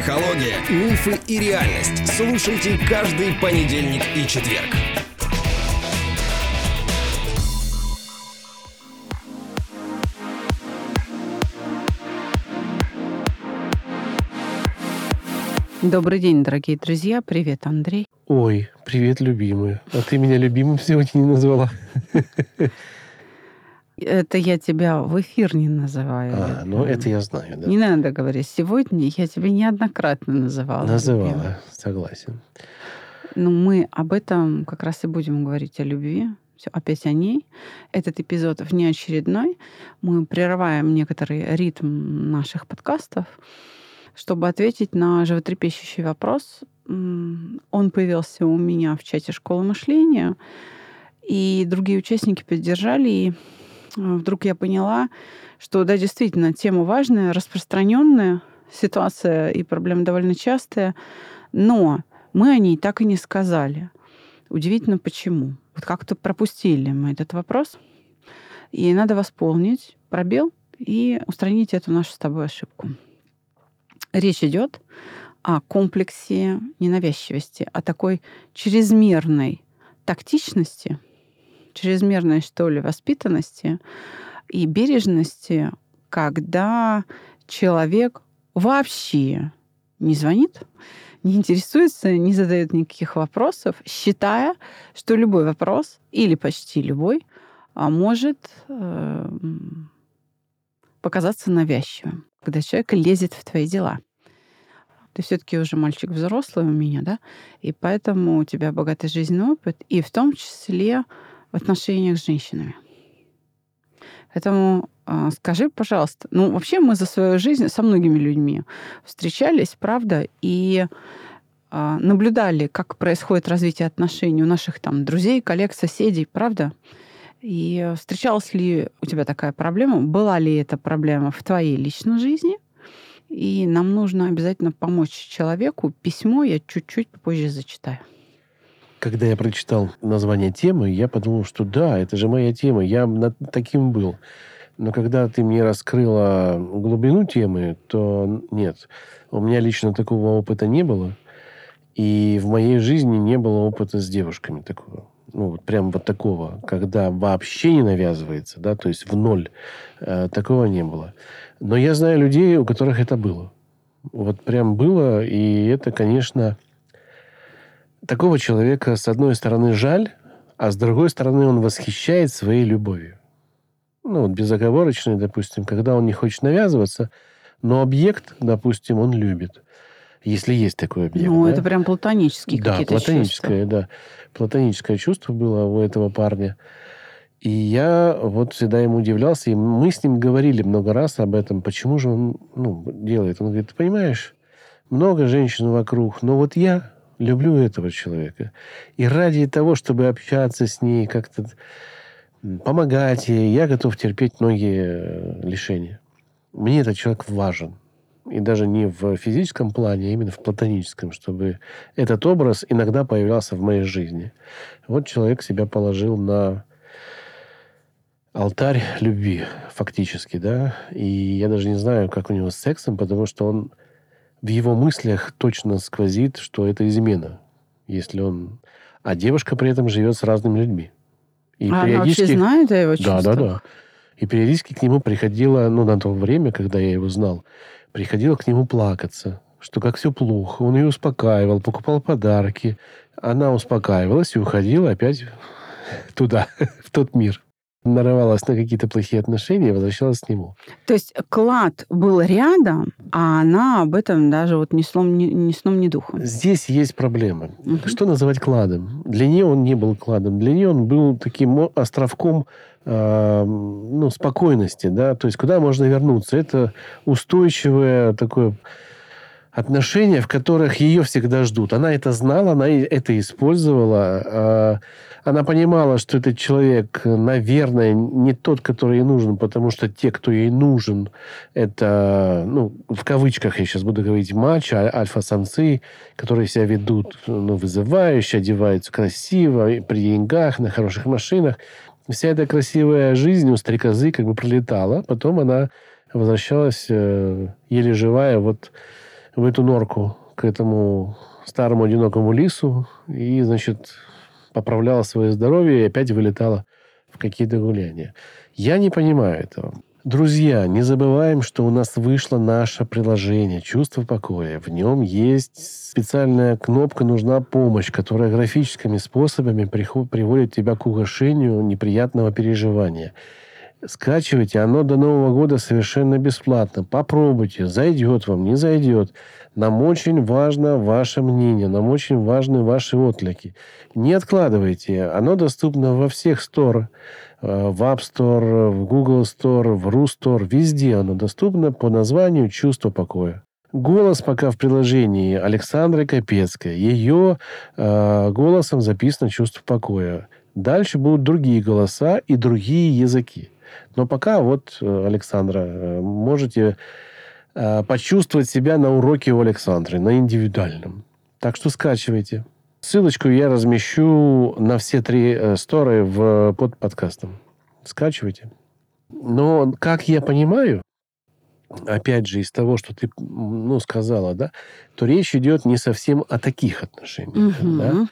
Психология, мифы и реальность. Слушайте каждый понедельник и четверг. Добрый день, дорогие друзья. Привет, Андрей. Ой, привет, любимая. А ты меня любимым сегодня не назвала. Это я тебя в эфир не называю. А, ну это я знаю, да. Не надо говорить. Сегодня я тебя неоднократно называла. Называла, любимым. согласен. Ну, мы об этом как раз и будем говорить о любви. Все, опять о ней. Этот эпизод внеочередной. Мы прерываем некоторый ритм наших подкастов, чтобы ответить на животрепещущий вопрос. Он появился у меня в чате школы мышления, и другие участники поддержали. И вдруг я поняла, что да, действительно, тема важная, распространенная, ситуация и проблема довольно частая, но мы о ней так и не сказали. Удивительно, почему. Вот как-то пропустили мы этот вопрос. И надо восполнить пробел и устранить эту нашу с тобой ошибку. Речь идет о комплексе ненавязчивости, о такой чрезмерной тактичности, чрезмерной, что ли, воспитанности и бережности, когда человек вообще не звонит, не интересуется, не задает никаких вопросов, считая, что любой вопрос, или почти любой, а, может э, м, показаться навязчивым, когда человек лезет в твои дела. Ты все-таки уже мальчик взрослый у меня, да? И поэтому у тебя богатый жизненный опыт, и в том числе в отношениях с женщинами. Поэтому а, скажи, пожалуйста, ну вообще мы за свою жизнь со многими людьми встречались, правда, и а, наблюдали, как происходит развитие отношений у наших там друзей, коллег, соседей, правда? И встречалась ли у тебя такая проблема? Была ли эта проблема в твоей личной жизни? И нам нужно обязательно помочь человеку. Письмо я чуть-чуть попозже зачитаю. Когда я прочитал название темы, я подумал, что да, это же моя тема, я над таким был. Но когда ты мне раскрыла глубину темы, то нет. У меня лично такого опыта не было. И в моей жизни не было опыта с девушками такого. Ну, вот прям вот такого, когда вообще не навязывается, да, то есть в ноль. Э, такого не было. Но я знаю людей, у которых это было. Вот прям было, и это, конечно, такого человека, с одной стороны, жаль, а с другой стороны, он восхищает своей любовью. Ну, вот безоговорочной, допустим, когда он не хочет навязываться, но объект, допустим, он любит. Если есть такой объект. Ну, да? это прям платонические Да, какие-то платоническое, да. Платоническое чувство было у этого парня. И я вот всегда ему удивлялся, и мы с ним говорили много раз об этом, почему же он ну, делает. Он говорит, ты понимаешь, много женщин вокруг, но вот я люблю этого человека. И ради того, чтобы общаться с ней, как-то помогать ей, я готов терпеть многие э, лишения. Мне этот человек важен. И даже не в физическом плане, а именно в платоническом, чтобы этот образ иногда появлялся в моей жизни. Вот человек себя положил на алтарь любви, фактически, да. И я даже не знаю, как у него с сексом, потому что он в его мыслях точно сквозит, что это измена, если он... А девушка при этом живет с разными людьми. И А она вообще знает о его чувствах? Да, да, да. И периодически к нему приходила, ну, на то время, когда я его знал, приходила к нему плакаться, что как все плохо. Он ее успокаивал, покупал подарки. Она успокаивалась и уходила опять туда, в тот мир. Нарывалась на какие-то плохие отношения и возвращалась к нему. То есть клад был рядом, а она об этом даже вот ни сном, ни, ни сном, ни духом. Здесь есть проблема. Мгм. Что называть кладом? Для нее он не был кладом. Для нее он был таким островком э, ну, спокойности. Да? То есть куда можно вернуться? Это устойчивое такое отношения, в которых ее всегда ждут. Она это знала, она это использовала. а, Она понимала, что этот человек, наверное, не тот, который ей нужен, потому что те, кто ей нужен, это, ну, в кавычках я сейчас буду говорить, матч, а- альфа-самцы, которые себя ведут ну, вызывающе, одеваются красиво, при деньгах, на хороших машинах. Вся эта красивая жизнь у стрекозы как бы пролетала. Потом она возвращалась э, еле живая вот в эту норку к этому старому одинокому лису и, значит, поправляла свое здоровье и опять вылетала в какие-то гуляния. Я не понимаю этого. Друзья, не забываем, что у нас вышло наше приложение «Чувство покоя». В нем есть специальная кнопка «Нужна помощь», которая графическими способами приводит тебя к угошению неприятного переживания. Скачивайте, оно до Нового года совершенно бесплатно. Попробуйте, зайдет вам, не зайдет. Нам очень важно ваше мнение, нам очень важны ваши отклики. Не откладывайте, оно доступно во всех стор, э, в App Store, в Google Store, в Ru Store, везде оно доступно по названию «Чувство покоя». Голос пока в приложении Александры Капецкой. Ее э, голосом записано «Чувство покоя». Дальше будут другие голоса и другие языки. Но пока вот, э, Александра, э, можете э, почувствовать себя на уроке у Александры, на индивидуальном. Так что скачивайте. Ссылочку я размещу на все три сторы в, под подкастом. Скачивайте. Но, как я понимаю, опять же, из того, что ты ну, сказала, да, то речь идет не совсем о таких отношениях. Угу. Да?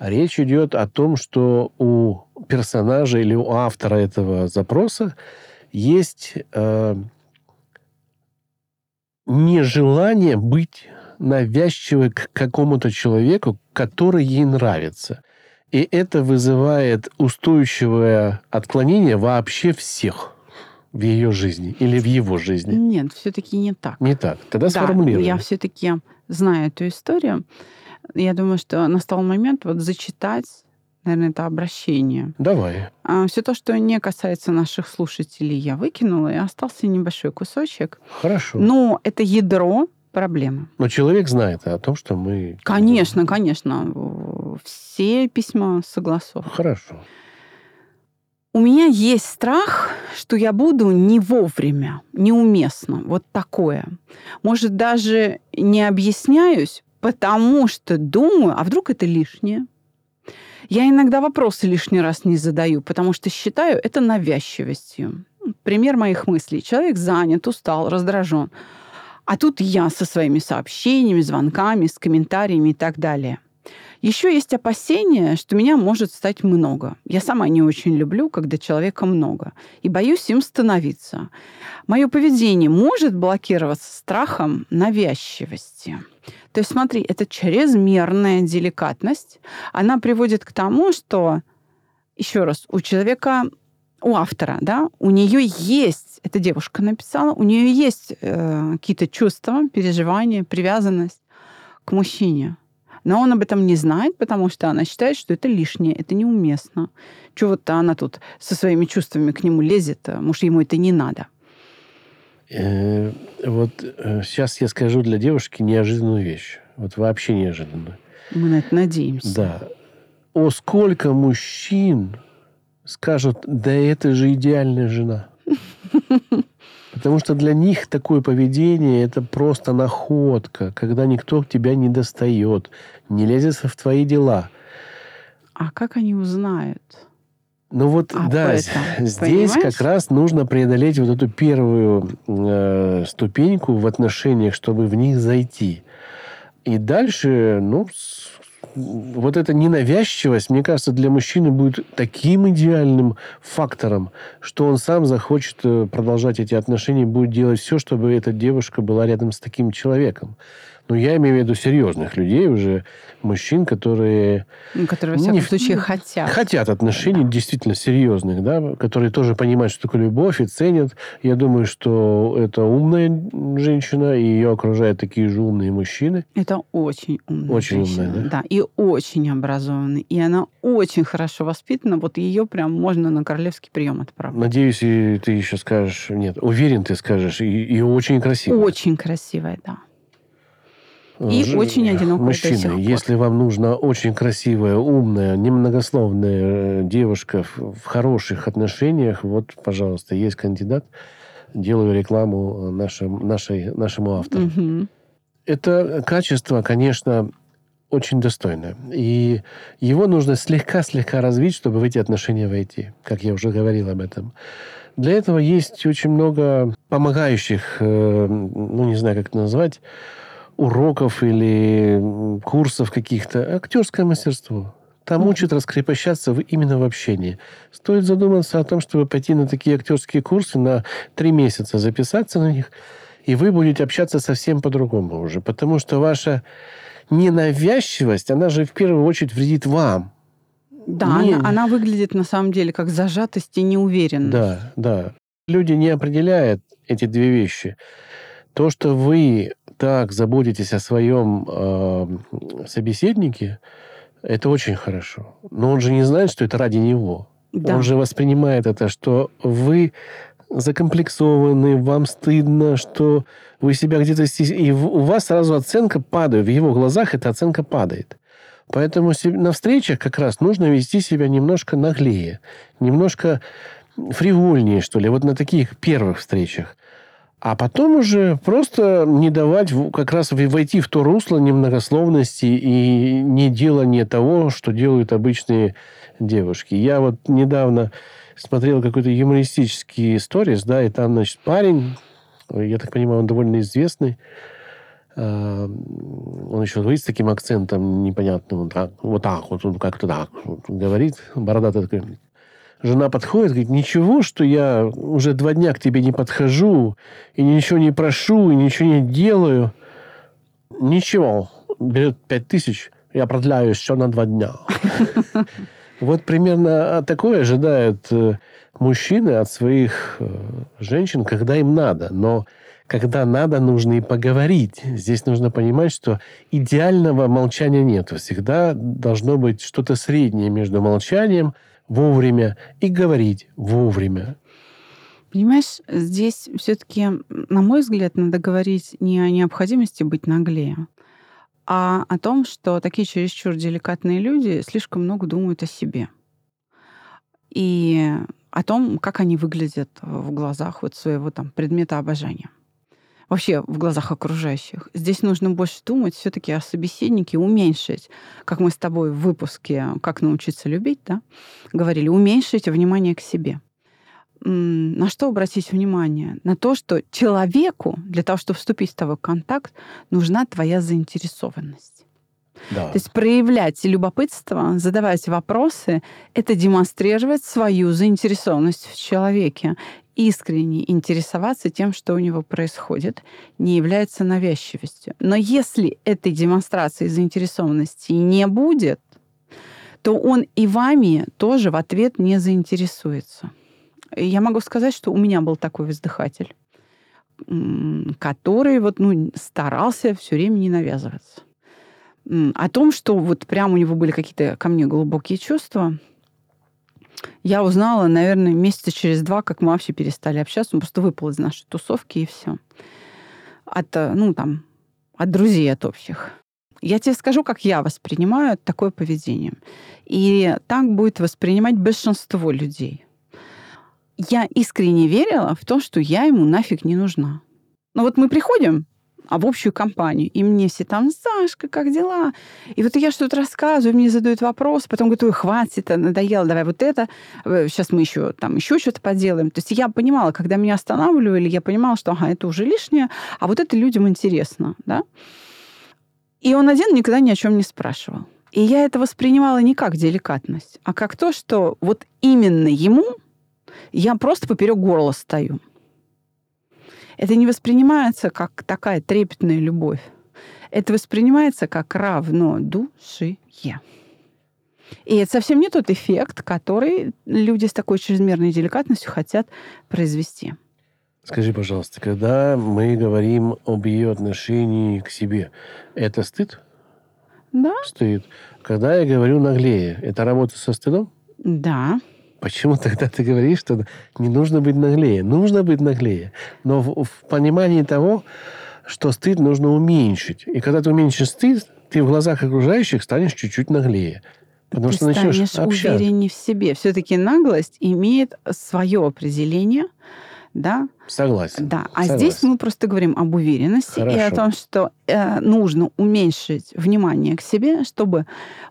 Речь идет о том, что у персонажа или у автора этого запроса есть э, нежелание быть навязчивой к какому-то человеку, который ей нравится. И это вызывает устойчивое отклонение вообще всех в ее жизни или в его жизни. Нет, все-таки не так. Не так. Тогда да, сформулируем. Я все-таки знаю эту историю. Я думаю, что настал момент вот зачитать наверное, это обращение. Давай. А, все то, что не касается наших слушателей, я выкинула, и остался небольшой кусочек. Хорошо. Но это ядро проблемы. Но человек знает о том, что мы... Конечно, конечно. Все письма согласованы. Хорошо. У меня есть страх, что я буду не вовремя, неуместно. Вот такое. Может, даже не объясняюсь, потому что думаю, а вдруг это лишнее? Я иногда вопросы лишний раз не задаю, потому что считаю это навязчивостью. Пример моих мыслей. Человек занят, устал, раздражен. А тут я со своими сообщениями, звонками, с комментариями и так далее. Еще есть опасение, что меня может стать много. Я сама не очень люблю, когда человека много, и боюсь им становиться. Мое поведение может блокироваться страхом навязчивости. То есть смотри, это чрезмерная деликатность. Она приводит к тому, что, еще раз, у человека у автора, да, у нее есть, эта девушка написала, у нее есть э, какие-то чувства, переживания, привязанность к мужчине. Но он об этом не знает, потому что она считает, что это лишнее, это неуместно. Чего вот она тут со своими чувствами к нему лезет, а может, ему это не надо. Э, вот сейчас э, я скажу для девушки неожиданную вещь. Вот вообще неожиданную. Мы на это надеемся. Да. О, сколько мужчин скажут, да это же идеальная жена. Потому что для них такое поведение – это просто находка, когда никто тебя не достает, не лезет в твои дела. А как они узнают? Ну вот, а да, здесь Понимаешь? как раз нужно преодолеть вот эту первую э, ступеньку в отношениях, чтобы в них зайти. И дальше, ну, вот эта ненавязчивость, мне кажется, для мужчины будет таким идеальным фактором, что он сам захочет э, продолжать эти отношения, будет делать все, чтобы эта девушка была рядом с таким человеком. Ну, я имею в виду серьезных людей уже, мужчин, которые... Ну, которые, во всяком не, случае, хотят. Хотят отношений действительно серьезных, да, которые тоже понимают, что такое любовь и ценят. Я думаю, что это умная женщина, и ее окружают такие же умные мужчины. Это очень умная Очень женщина, умная, да? Да, и очень образованная. И она очень хорошо воспитана. Вот ее прям можно на королевский прием отправить. Надеюсь, и ты еще скажешь... Нет, уверен, ты скажешь. И, и очень красивая. Очень красивая, да. И Ж... очень одинокая Мужчина, если вам нужна очень красивая, умная, немногословная э, девушка в, в хороших отношениях, вот, пожалуйста, есть кандидат. Делаю рекламу нашим, нашей, нашему автору. Угу. Это качество, конечно, очень достойное. И его нужно слегка-слегка развить, чтобы в эти отношения войти, как я уже говорил об этом. Для этого есть очень много помогающих, э, ну, не знаю, как это назвать, уроков или курсов каких-то. Актерское мастерство. Там учат раскрепощаться именно в общении. Стоит задуматься о том, чтобы пойти на такие актерские курсы на три месяца, записаться на них, и вы будете общаться совсем по-другому уже. Потому что ваша ненавязчивость, она же в первую очередь вредит вам. Да, Не- она, она выглядит на самом деле как зажатость и неуверенность. Да, да. Люди не определяют эти две вещи. То, что вы так заботитесь о своем э, собеседнике, это очень хорошо. Но он же не знает, что это ради него. Да. Он же воспринимает это, что вы закомплексованы, вам стыдно, что вы себя где-то... И у вас сразу оценка падает. В его глазах эта оценка падает. Поэтому на встречах как раз нужно вести себя немножко наглее, немножко фривольнее, что ли, вот на таких первых встречах. А потом уже просто не давать как раз войти в то русло немногословности и не делания того, что делают обычные девушки. Я вот недавно смотрел какой-то юмористический сторис, да, и там, значит, парень, я так понимаю, он довольно известный, а, он еще говорит с таким акцентом непонятным, вот, так, вот он как-то так вот говорит, бородатый такой. Жена подходит, говорит, ничего, что я уже два дня к тебе не подхожу, и ничего не прошу, и ничего не делаю. Ничего. Берет пять тысяч, я продляю еще на два дня. Вот примерно такое ожидают э, мужчины от своих э, женщин, когда им надо. Но когда надо, нужно и поговорить. Здесь нужно понимать, что идеального молчания нет. Всегда должно быть что-то среднее между молчанием вовремя и говорить вовремя. Понимаешь, здесь все-таки, на мой взгляд, надо говорить не о необходимости быть наглее, а о том, что такие чересчур деликатные люди слишком много думают о себе. И о том, как они выглядят в глазах вот своего там предмета обожания. Вообще в глазах окружающих. Здесь нужно больше думать все-таки о собеседнике, уменьшить, как мы с тобой в выпуске «Как научиться любить», да, говорили, уменьшить внимание к себе на что обратить внимание? На то, что человеку для того, чтобы вступить с тобой в контакт, нужна твоя заинтересованность. Да. То есть проявлять любопытство, задавать вопросы, это демонстрировать свою заинтересованность в человеке. Искренне интересоваться тем, что у него происходит, не является навязчивостью. Но если этой демонстрации заинтересованности не будет, то он и вами тоже в ответ не заинтересуется. Я могу сказать, что у меня был такой воздыхатель, который вот, ну, старался все время не навязываться. О том, что вот прям у него были какие-то ко мне глубокие чувства, я узнала, наверное, месяца через два, как мы вообще перестали общаться. Он просто выпал из нашей тусовки, и все. От, э, ну, там, от друзей, от общих. Я тебе скажу, как я воспринимаю такое поведение. И так будет воспринимать большинство людей. Я искренне верила в то, что я ему нафиг не нужна. Но вот мы приходим а в общую компанию, и мне все там, Сашка, как дела? И вот я что-то рассказываю, мне задают вопрос, потом говорят, ой, хватит, надоело, давай вот это, сейчас мы еще там еще что-то поделаем. То есть я понимала, когда меня останавливали, я понимала, что ага, это уже лишнее, а вот это людям интересно, да? И он один никогда ни о чем не спрашивал. И я это воспринимала не как деликатность, а как то, что вот именно ему я просто поперек горла стою. Это не воспринимается как такая трепетная любовь. Это воспринимается как равно душие. И это совсем не тот эффект, который люди с такой чрезмерной деликатностью хотят произвести. Скажи, пожалуйста, когда мы говорим об ее отношении к себе, это стыд? Да, Стыд. Когда я говорю наглее, это работа со стыдом? да. Почему тогда ты говоришь, что не нужно быть наглее? Нужно быть наглее. Но в, в понимании того, что стыд нужно уменьшить. И когда ты уменьшишь стыд, ты в глазах окружающих станешь чуть-чуть наглее. Потому ты что начнешь общаться. увереннее в себе. Все-таки наглость имеет свое определение, да, Согласен. Да, а Согласен. здесь мы просто говорим об уверенности и о Хорошо. том, что э, нужно уменьшить внимание к себе, чтобы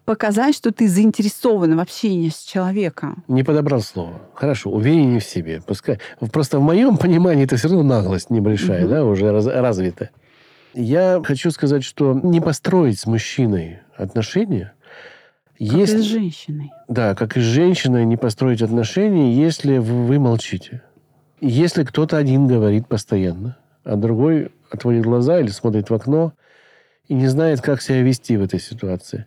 показать, что ты заинтересован в общении с человеком. Не подобрал слово. Хорошо, увереннее в себе. Пускай. Просто в моем понимании это все равно наглость небольшая, Мгм. да, уже раз- развита. Я хочу сказать, что не построить с мужчиной отношения, Как если... и с женщиной. Да, как и с женщиной не построить отношения, если вы молчите. Если кто-то один говорит постоянно, а другой отводит глаза или смотрит в окно и не знает, как себя вести в этой ситуации.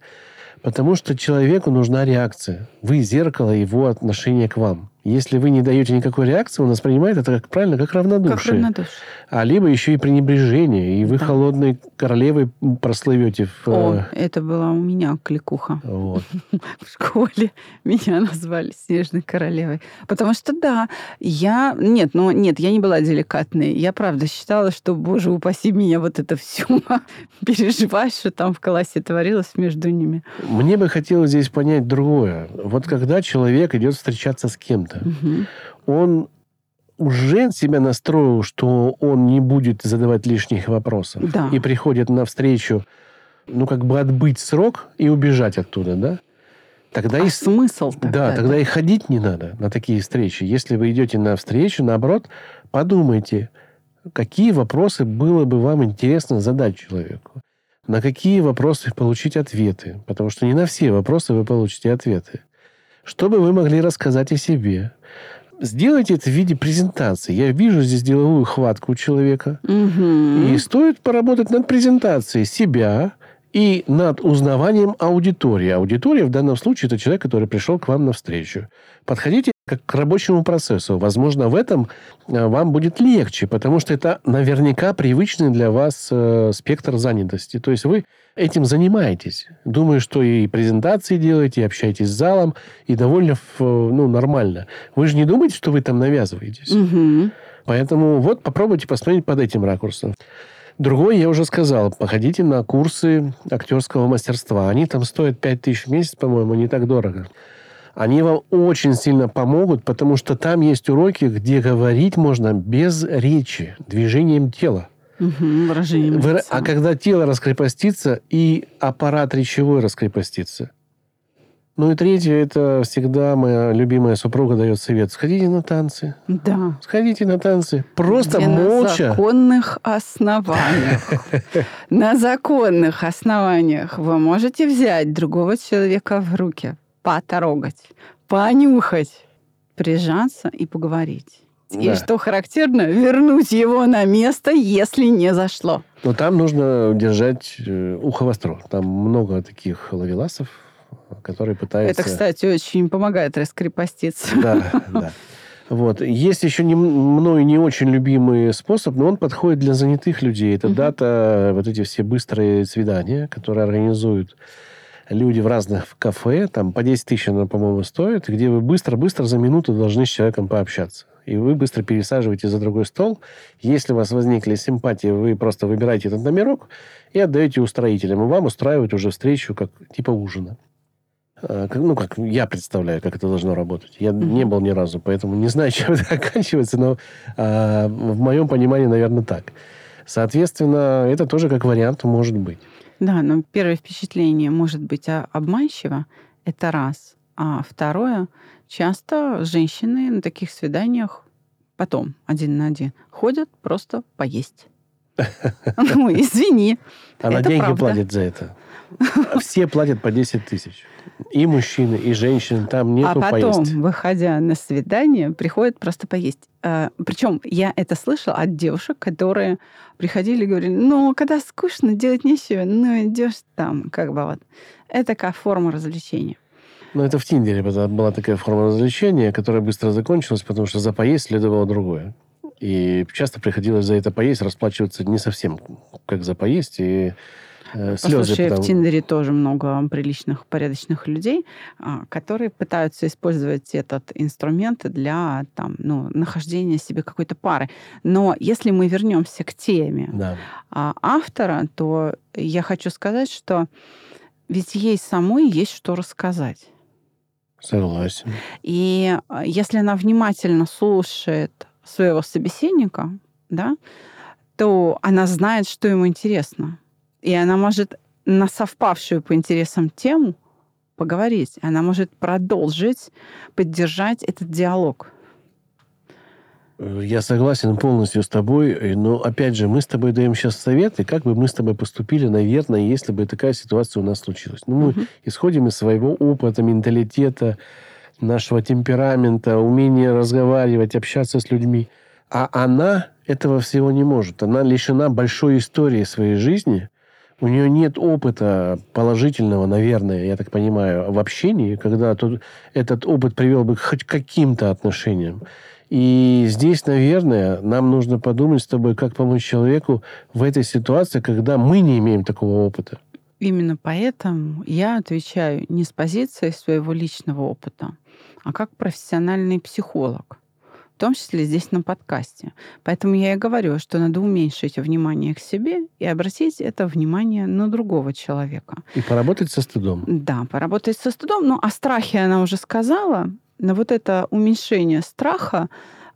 Потому что человеку нужна реакция. Вы зеркало его отношения к вам. Если вы не даете никакой реакции, он воспринимает это как правильно, как равнодушие. Как равнодушие. А либо еще и пренебрежение. И вы Да. холодной королевой прослывете в... О, э, это была у меня кликуха. вот. в школе меня назвали Снежной королевой. Потому что, да, я... Нет, ну, нет, я не была деликатной. Я, правда, считала, что, боже, упаси меня, вот это все переживать, что там в классе творилось между ними. Мне бы хотелось здесь понять другое. Вот когда человек идет встречаться с кем-то, Мгм. он уже себя настроил, что он не будет задавать лишних вопросов. Да. И приходит на встречу, ну, как бы отбыть срок и убежать оттуда, да? Тогда А и... смысл Да, тогда и ходить не надо на такие встречи. Если вы идете на встречу, наоборот, подумайте, какие вопросы было бы вам интересно задать человеку. На какие вопросы получить ответы. Потому что не на все вопросы вы получите ответы. Чтобы вы могли рассказать о себе. Сделайте это в виде презентации. Я вижу здесь деловую хватку у человека. Мгм. И стоит поработать над презентацией себя и над узнаванием аудитории. Аудитория в данном случае это человек, который пришел к вам навстречу. Подходите как к рабочему процессу. Возможно, в этом э, вам будет легче, потому что это наверняка привычный для вас э, спектр занятости. То есть вы этим занимаетесь. Думаю, что и презентации делаете, и общаетесь с залом, и довольно ну, нормально. Вы же не думаете, что вы там навязываетесь? Мгм. Поэтому вот попробуйте посмотреть под этим ракурсом. Другой, я уже сказал, походите на курсы актерского мастерства. Они там стоят 5000 в месяц, по-моему, не так дорого. Они вам очень сильно помогут, потому что там есть уроки, где говорить можно без речи, движением тела. Мгм. Выражением Вы- лица. А когда тело раскрепостится и аппарат речевой раскрепостится. Ну и третье, это всегда моя любимая супруга дает совет. Сходите на танцы. Да. Сходите на танцы. Просто Где На молча. законных основаниях. На законных основаниях вы можете взять другого человека в руки, потрогать, понюхать, прижаться и поговорить. И Да. что характерно, вернуть его на место, если не зашло. Но там нужно держать э, ухо востро. Там много таких ловеласов, которые пытаются... Это, кстати, очень помогает раскрепоститься. Да, да. Вот. Есть еще не, мною не очень любимый способ, но он подходит для занятых людей. Это Мгм. дата, вот эти все быстрые свидания, которые организуют люди в разных кафе. Там по 10 тысяч она, по-моему, стоит, где вы быстро-быстро за минуту должны с человеком пообщаться. И вы быстро пересаживаете за другой стол. Если у вас возникли симпатии, вы просто выбираете этот номерок и отдаете устроителям. И вам устраивают уже встречу как типа ужина. А, как- Ну, как я представляю, как это должно работать. Я Мгм. не был ни разу, поэтому не знаю, чем это оканчивается, но а, в моем понимании, наверное, так. Соответственно, это тоже как вариант может быть. Да, но первое впечатление может быть а, обманчиво, это раз. А второе, часто женщины на таких свиданиях потом, один на один, ходят просто поесть. Ну, извини. Она деньги платит за это. Все платят по 10 тысяч. И мужчины, и женщины. Там нету а потом, поесть. выходя на свидание, приходят просто поесть. Причем я это слышала от девушек, которые приходили и говорили, ну, когда скучно, делать нечего, ну, идешь там, как бы вот. Это как форма развлечения. Но это в Тиндере была была такая форма развлечения, которая быстро закончилась, потому что за поесть следовало другое. И часто приходилось за это поесть расплачиваться не совсем как за поесть, и э, слезы. Послушай, в потому- Тиндере тоже много приличных, порядочных людей, а, которые пытаются использовать этот инструмент для там, ну, нахождения себе какой-то пары. Но если мы вернемся к теме Да. а, автора, то я хочу сказать, что ведь ей самой есть что рассказать. Согласен. И а, если она внимательно слушает своего собеседника, да, то она знает, что ему интересно. И она может на совпавшую по интересам тему поговорить. Она может продолжить, поддержать этот диалог. Я согласен полностью с тобой, э, но опять же, мы с тобой даем сейчас советы, как бы мы с тобой поступили, наверное, если бы такая ситуация у нас случилась. Ну, мы Мгм. исходим из своего опыта, менталитета, нашего темперамента, умения разговаривать, общаться с людьми. А она этого всего не может. Она лишена большой истории своей жизни. У нее нет опыта положительного, наверное, я так понимаю, в общении, когда тот, этот опыт привел бы к хоть каким-то отношениям. И здесь, наверное, нам нужно подумать с тобой, как помочь человеку в этой ситуации, когда мы не имеем такого опыта. Именно поэтому я отвечаю не с позиции своего личного опыта, а как профессиональный психолог, том числе здесь на подкасте. Поэтому я и говорю, что надо уменьшить внимание к себе и обратить это внимание на другого человека. И поработать со стыдом. Да, поработать со стыдом. Ну, о страхе она уже сказала. Но вот это уменьшение страха,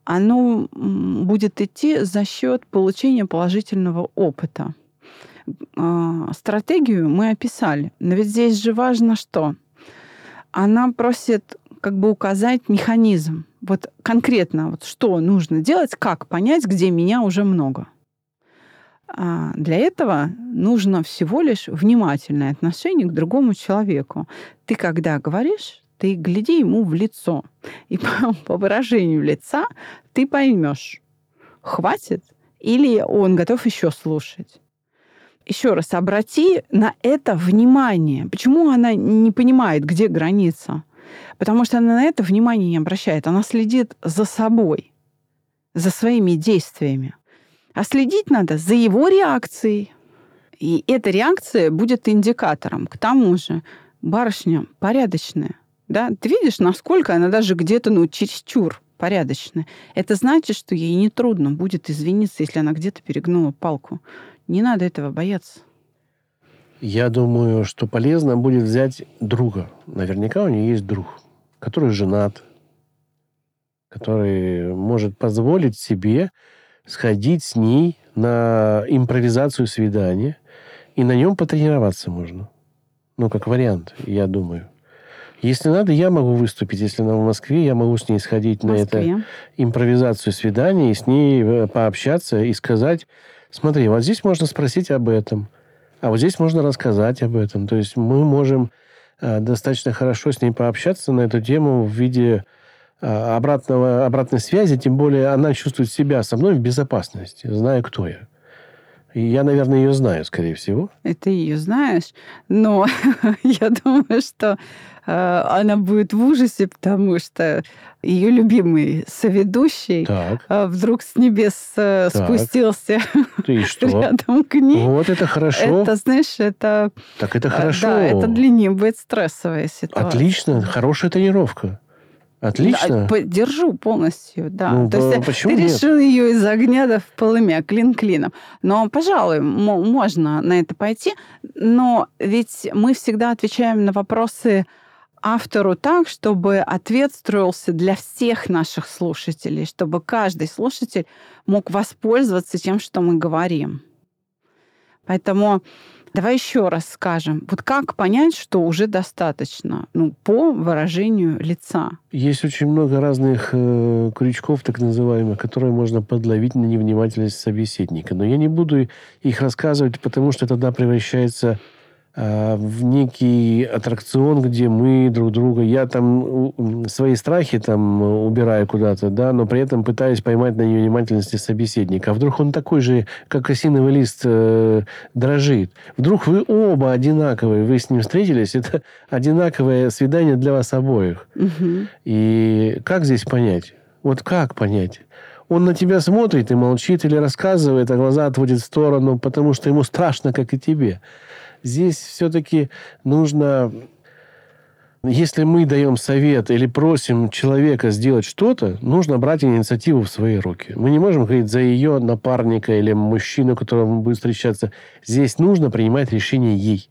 оно будет идти за счет получения положительного опыта. А, Стратегию мы описали. Но ведь здесь же важно что? Она просит как бы указать механизм. Вот конкретно, вот что нужно делать, как понять, где меня уже много. А Для этого нужно всего лишь внимательное отношение к другому человеку. Ты когда говоришь, ты гляди ему в лицо. И по, по выражению лица ты поймешь, хватит или он готов еще слушать. Еще раз обрати на это внимание. Почему она не понимает, где граница? Потому что она на это внимание не обращает. Она следит за собой, за своими действиями. А следить надо за его реакцией. И эта реакция будет индикатором. К тому же барышня порядочная. Да? Ты видишь, насколько она даже где-то ну, чересчур порядочная. Это значит, что ей нетрудно будет извиниться, если она где-то перегнула палку. Не надо этого бояться. Я думаю, что полезно будет взять друга. Наверняка у нее есть друг, который женат, который может позволить себе сходить с ней на импровизацию свидания, и на нем потренироваться можно. Ну, как вариант, я думаю. Если надо, я могу выступить. Если она в Москве, я могу с ней сходить на это импровизацию свидания и с ней э, пообщаться и сказать, смотри, вот здесь можно спросить об этом, а вот здесь можно рассказать об этом. То есть мы можем э, достаточно хорошо с ней пообщаться на эту тему в виде э, обратного, обратной связи, тем более она чувствует себя со мной в безопасности, зная, кто я. Я, наверное, ее знаю, скорее всего. И ты ее знаешь, но я думаю, что э, она будет в ужасе, потому что ее любимый соведущий э, вдруг с небес э, спустился ты что? рядом к ней. Вот это хорошо. Это, знаешь, это... Так это э, хорошо. Да, это для нее будет стрессовая ситуация. Отлично, хорошая тренировка. Отлично. Поддержу полностью, да. Ну, То есть э, почему ты нет? решил ее из огня да в полымя, клин клином. Но, пожалуй, мо- можно на это пойти. Но ведь мы всегда отвечаем на вопросы автору так, чтобы ответ строился для всех наших слушателей, чтобы каждый слушатель мог воспользоваться тем, что мы говорим. Поэтому давай еще раз скажем, вот как понять, что уже достаточно, ну, по выражению лица. Есть очень много разных э, крючков, так называемых, которые можно подловить на невнимательность собеседника. Но я не буду их рассказывать, потому что тогда превращается в некий аттракцион, где мы друг друга... Я там свои страхи там э, убираю куда-то, да, но при этом пытаюсь поймать на невнимательности собеседника. А вдруг он такой же, как осиновый лист, э, дрожит? Вдруг вы оба одинаковые, вы с ним встретились, это одинаковое свидание для вас обоих. Мгм. И как здесь понять? Вот как понять? Он на тебя смотрит и молчит или рассказывает, а глаза отводит в сторону, потому что ему страшно, как и тебе. Здесь все-таки нужно, если мы даем совет или просим человека сделать что-то, нужно брать инициативу в свои руки. Мы не можем говорить за ее напарника или мужчину, которому будет встречаться. Здесь нужно принимать решение ей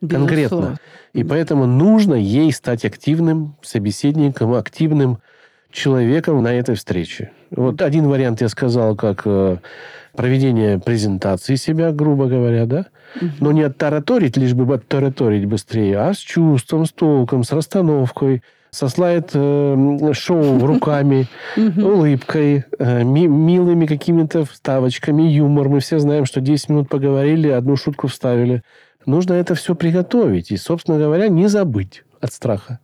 конкретно. Безусловно. И поэтому нужно ей стать активным собеседником, активным человеком на этой встрече. Вот один вариант я сказал, как э, проведение презентации себя, грубо говоря, да? Но не оттараторить, лишь бы оттараторить быстрее, а с чувством, с толком, с расстановкой, сослает э, шоу руками, улыбкой, э, ми- милыми какими-то вставочками, юмор. Мы все знаем, что 10 минут поговорили, одну шутку вставили. Нужно это все приготовить и, собственно говоря, не забыть от страха.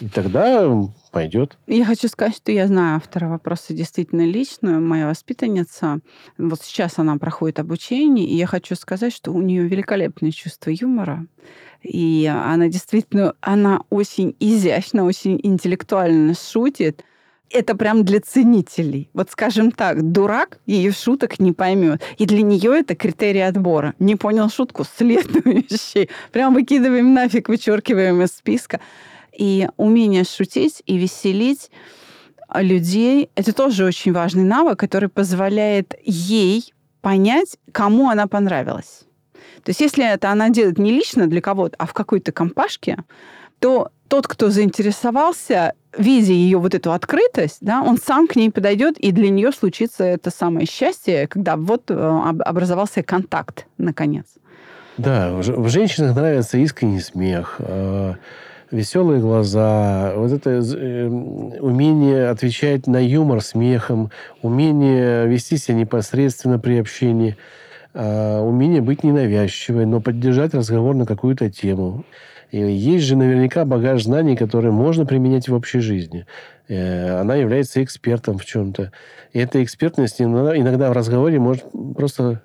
И тогда пойдет. Я хочу сказать, что я знаю автора вопроса действительно лично. Моя воспитанница, вот сейчас она проходит обучение, и я хочу сказать, что у нее великолепное чувство юмора. И она действительно, она очень изящно, очень интеллектуально шутит. Это прям для ценителей. Вот скажем так, дурак ее шуток не поймет. И для нее это критерий отбора. Не понял шутку, следующий. Прям выкидываем нафиг, вычеркиваем из списка. И умение шутить и веселить людей – это тоже очень важный навык, который позволяет ей понять, кому она понравилась. То есть если это она делает не лично для кого-то, а в какой-то компашке, то тот, кто заинтересовался, видя ее вот эту открытость, да, он сам к ней подойдет, и для нее случится это самое счастье, когда вот э, образовался контакт, наконец. Да, в женщинах нравится искренний смех, э, веселые глаза, вот это э, умение отвечать на юмор смехом, умение вести себя непосредственно при общении, э, умение быть ненавязчивой, но поддержать разговор на какую-то тему. И есть же наверняка багаж знаний, которые можно применять в общей жизни. Э, она является экспертом в чем-то. И эта экспертность иногда в разговоре может просто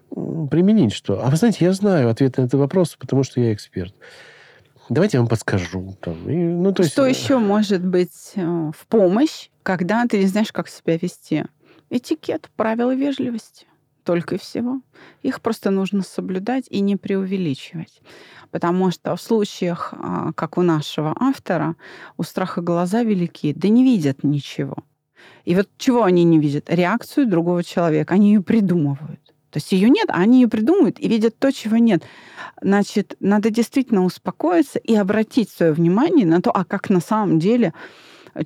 применить, что... А вы знаете, я знаю ответ на этот вопрос, потому что я эксперт давайте я вам подскажу. Там. И, ну, то есть... Что еще может быть э, в помощь, когда ты не знаешь, как себя вести? Этикет, правила вежливости. Только и всего. Их просто нужно соблюдать и не преувеличивать. Потому что в случаях, а, как у нашего автора, у страха глаза велики, да не видят ничего. И вот чего они не видят? Реакцию другого человека. Они ее придумывают. То есть ее нет, а они ее придумают и видят то, чего нет. Значит, надо действительно успокоиться и обратить свое внимание на то, а как на самом деле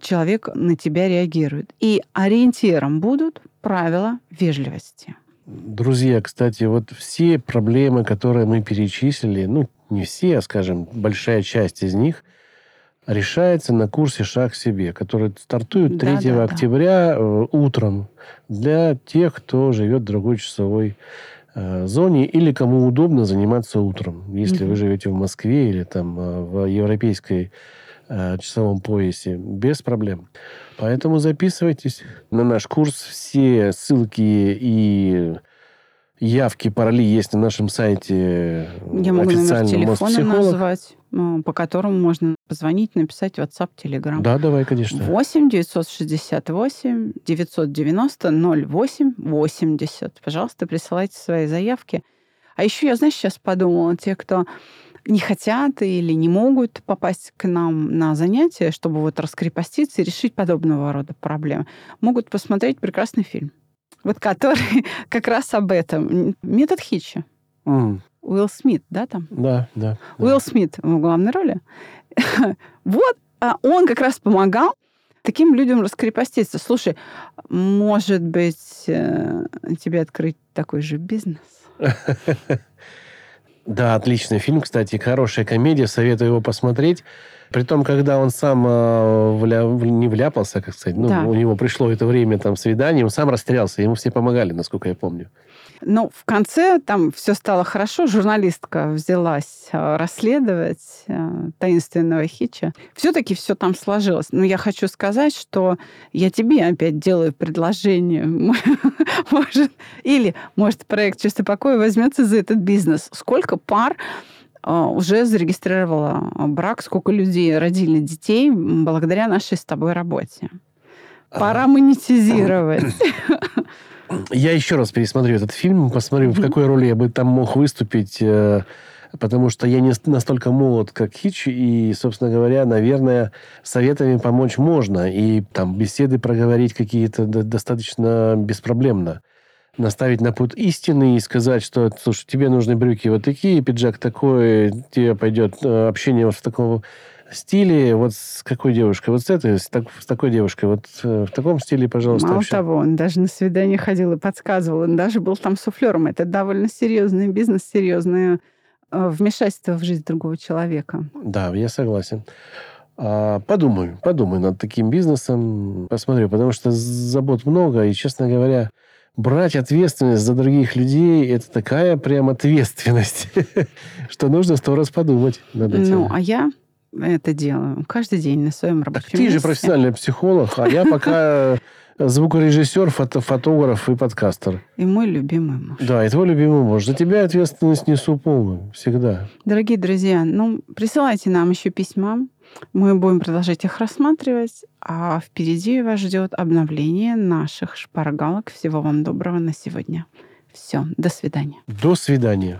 человек на тебя реагирует. И ориентиром будут правила вежливости. Друзья, кстати, вот все проблемы, которые мы перечислили, ну, не все, а, скажем, большая часть из них – решается на курсе «Шаг к себе», который стартует 3 да, да, октября да. утром для тех, кто живет в другой часовой э, зоне или кому удобно заниматься утром. Если угу. вы живете в Москве или там э, в европейской э, часовом поясе, без проблем. Поэтому записывайтесь на наш курс. Все ссылки и явки, пароли есть на нашем сайте Я могу номер телефона назвать, ну, по которому можно позвонить, написать WhatsApp, Telegram. Да, давай, конечно. 8 968 990 08 80. Пожалуйста, присылайте свои заявки. А еще я, знаешь, сейчас подумала, те, кто не хотят или не могут попасть к нам на занятия, чтобы вот раскрепоститься и решить подобного рода проблемы, могут посмотреть прекрасный фильм вот который как раз об этом. Метод Хитча. Mm. Уилл Смит, да, там? Да, да. Уилл да. Смит в главной роли. вот а он как раз помогал таким людям раскрепоститься. Слушай, может быть, э, тебе открыть такой же бизнес? Да, отличный фильм, кстати, хорошая комедия, советую его посмотреть. Притом, когда он сам э, вля... не вляпался, как сказать, ну, да. у него пришло это время там свидания, он сам растерялся, ему все помогали, насколько я помню. Ну, в конце там все стало хорошо. Журналистка взялась э, расследовать э, таинственного Хича. Все-таки все там сложилось. Но я хочу сказать, что я тебе опять делаю предложение. Может, или, может, проект «Чувство покоя» возьмется за этот бизнес. Сколько пар а, уже зарегистрировала брак, сколько людей родили детей благодаря нашей с тобой работе. Пора монетизировать. Я еще раз пересмотрю этот фильм, посмотрю, в какой роли я бы там мог выступить, э, потому что я не настолько молод, как Хич, и, собственно говоря, наверное, советами помочь можно, и там беседы проговорить какие-то достаточно беспроблемно. Наставить на путь истины и сказать, что, слушай, тебе нужны брюки вот такие, пиджак такой, тебе пойдет э, общение вот в таком стиле, вот с какой девушкой? Вот с этой, с, так, с такой девушкой, вот э, в таком стиле, пожалуйста. Мало вообще. того, он даже на свидание ходил и подсказывал, он даже был там суфлером. Это довольно серьезный бизнес, серьезное э, вмешательство в жизнь другого человека. Да, я согласен. А, подумаю, подумаю над таким бизнесом, посмотрю, потому что забот много, и, честно говоря, брать ответственность за других людей – это такая прям ответственность, что нужно сто раз подумать над этим. Ну, а я это делаю каждый день на своем рабочем Так ты же месте. профессиональный психолог, а я пока звукорежиссер, фото фотограф и подкастер. И мой любимый муж. Да, и твой любимый муж. За тебя ответственность несу полную. Всегда. Дорогие друзья, ну, присылайте нам еще письма. Мы будем продолжать их рассматривать. А впереди вас ждет обновление наших шпаргалок. Всего вам доброго на сегодня. Все, до свидания. До свидания.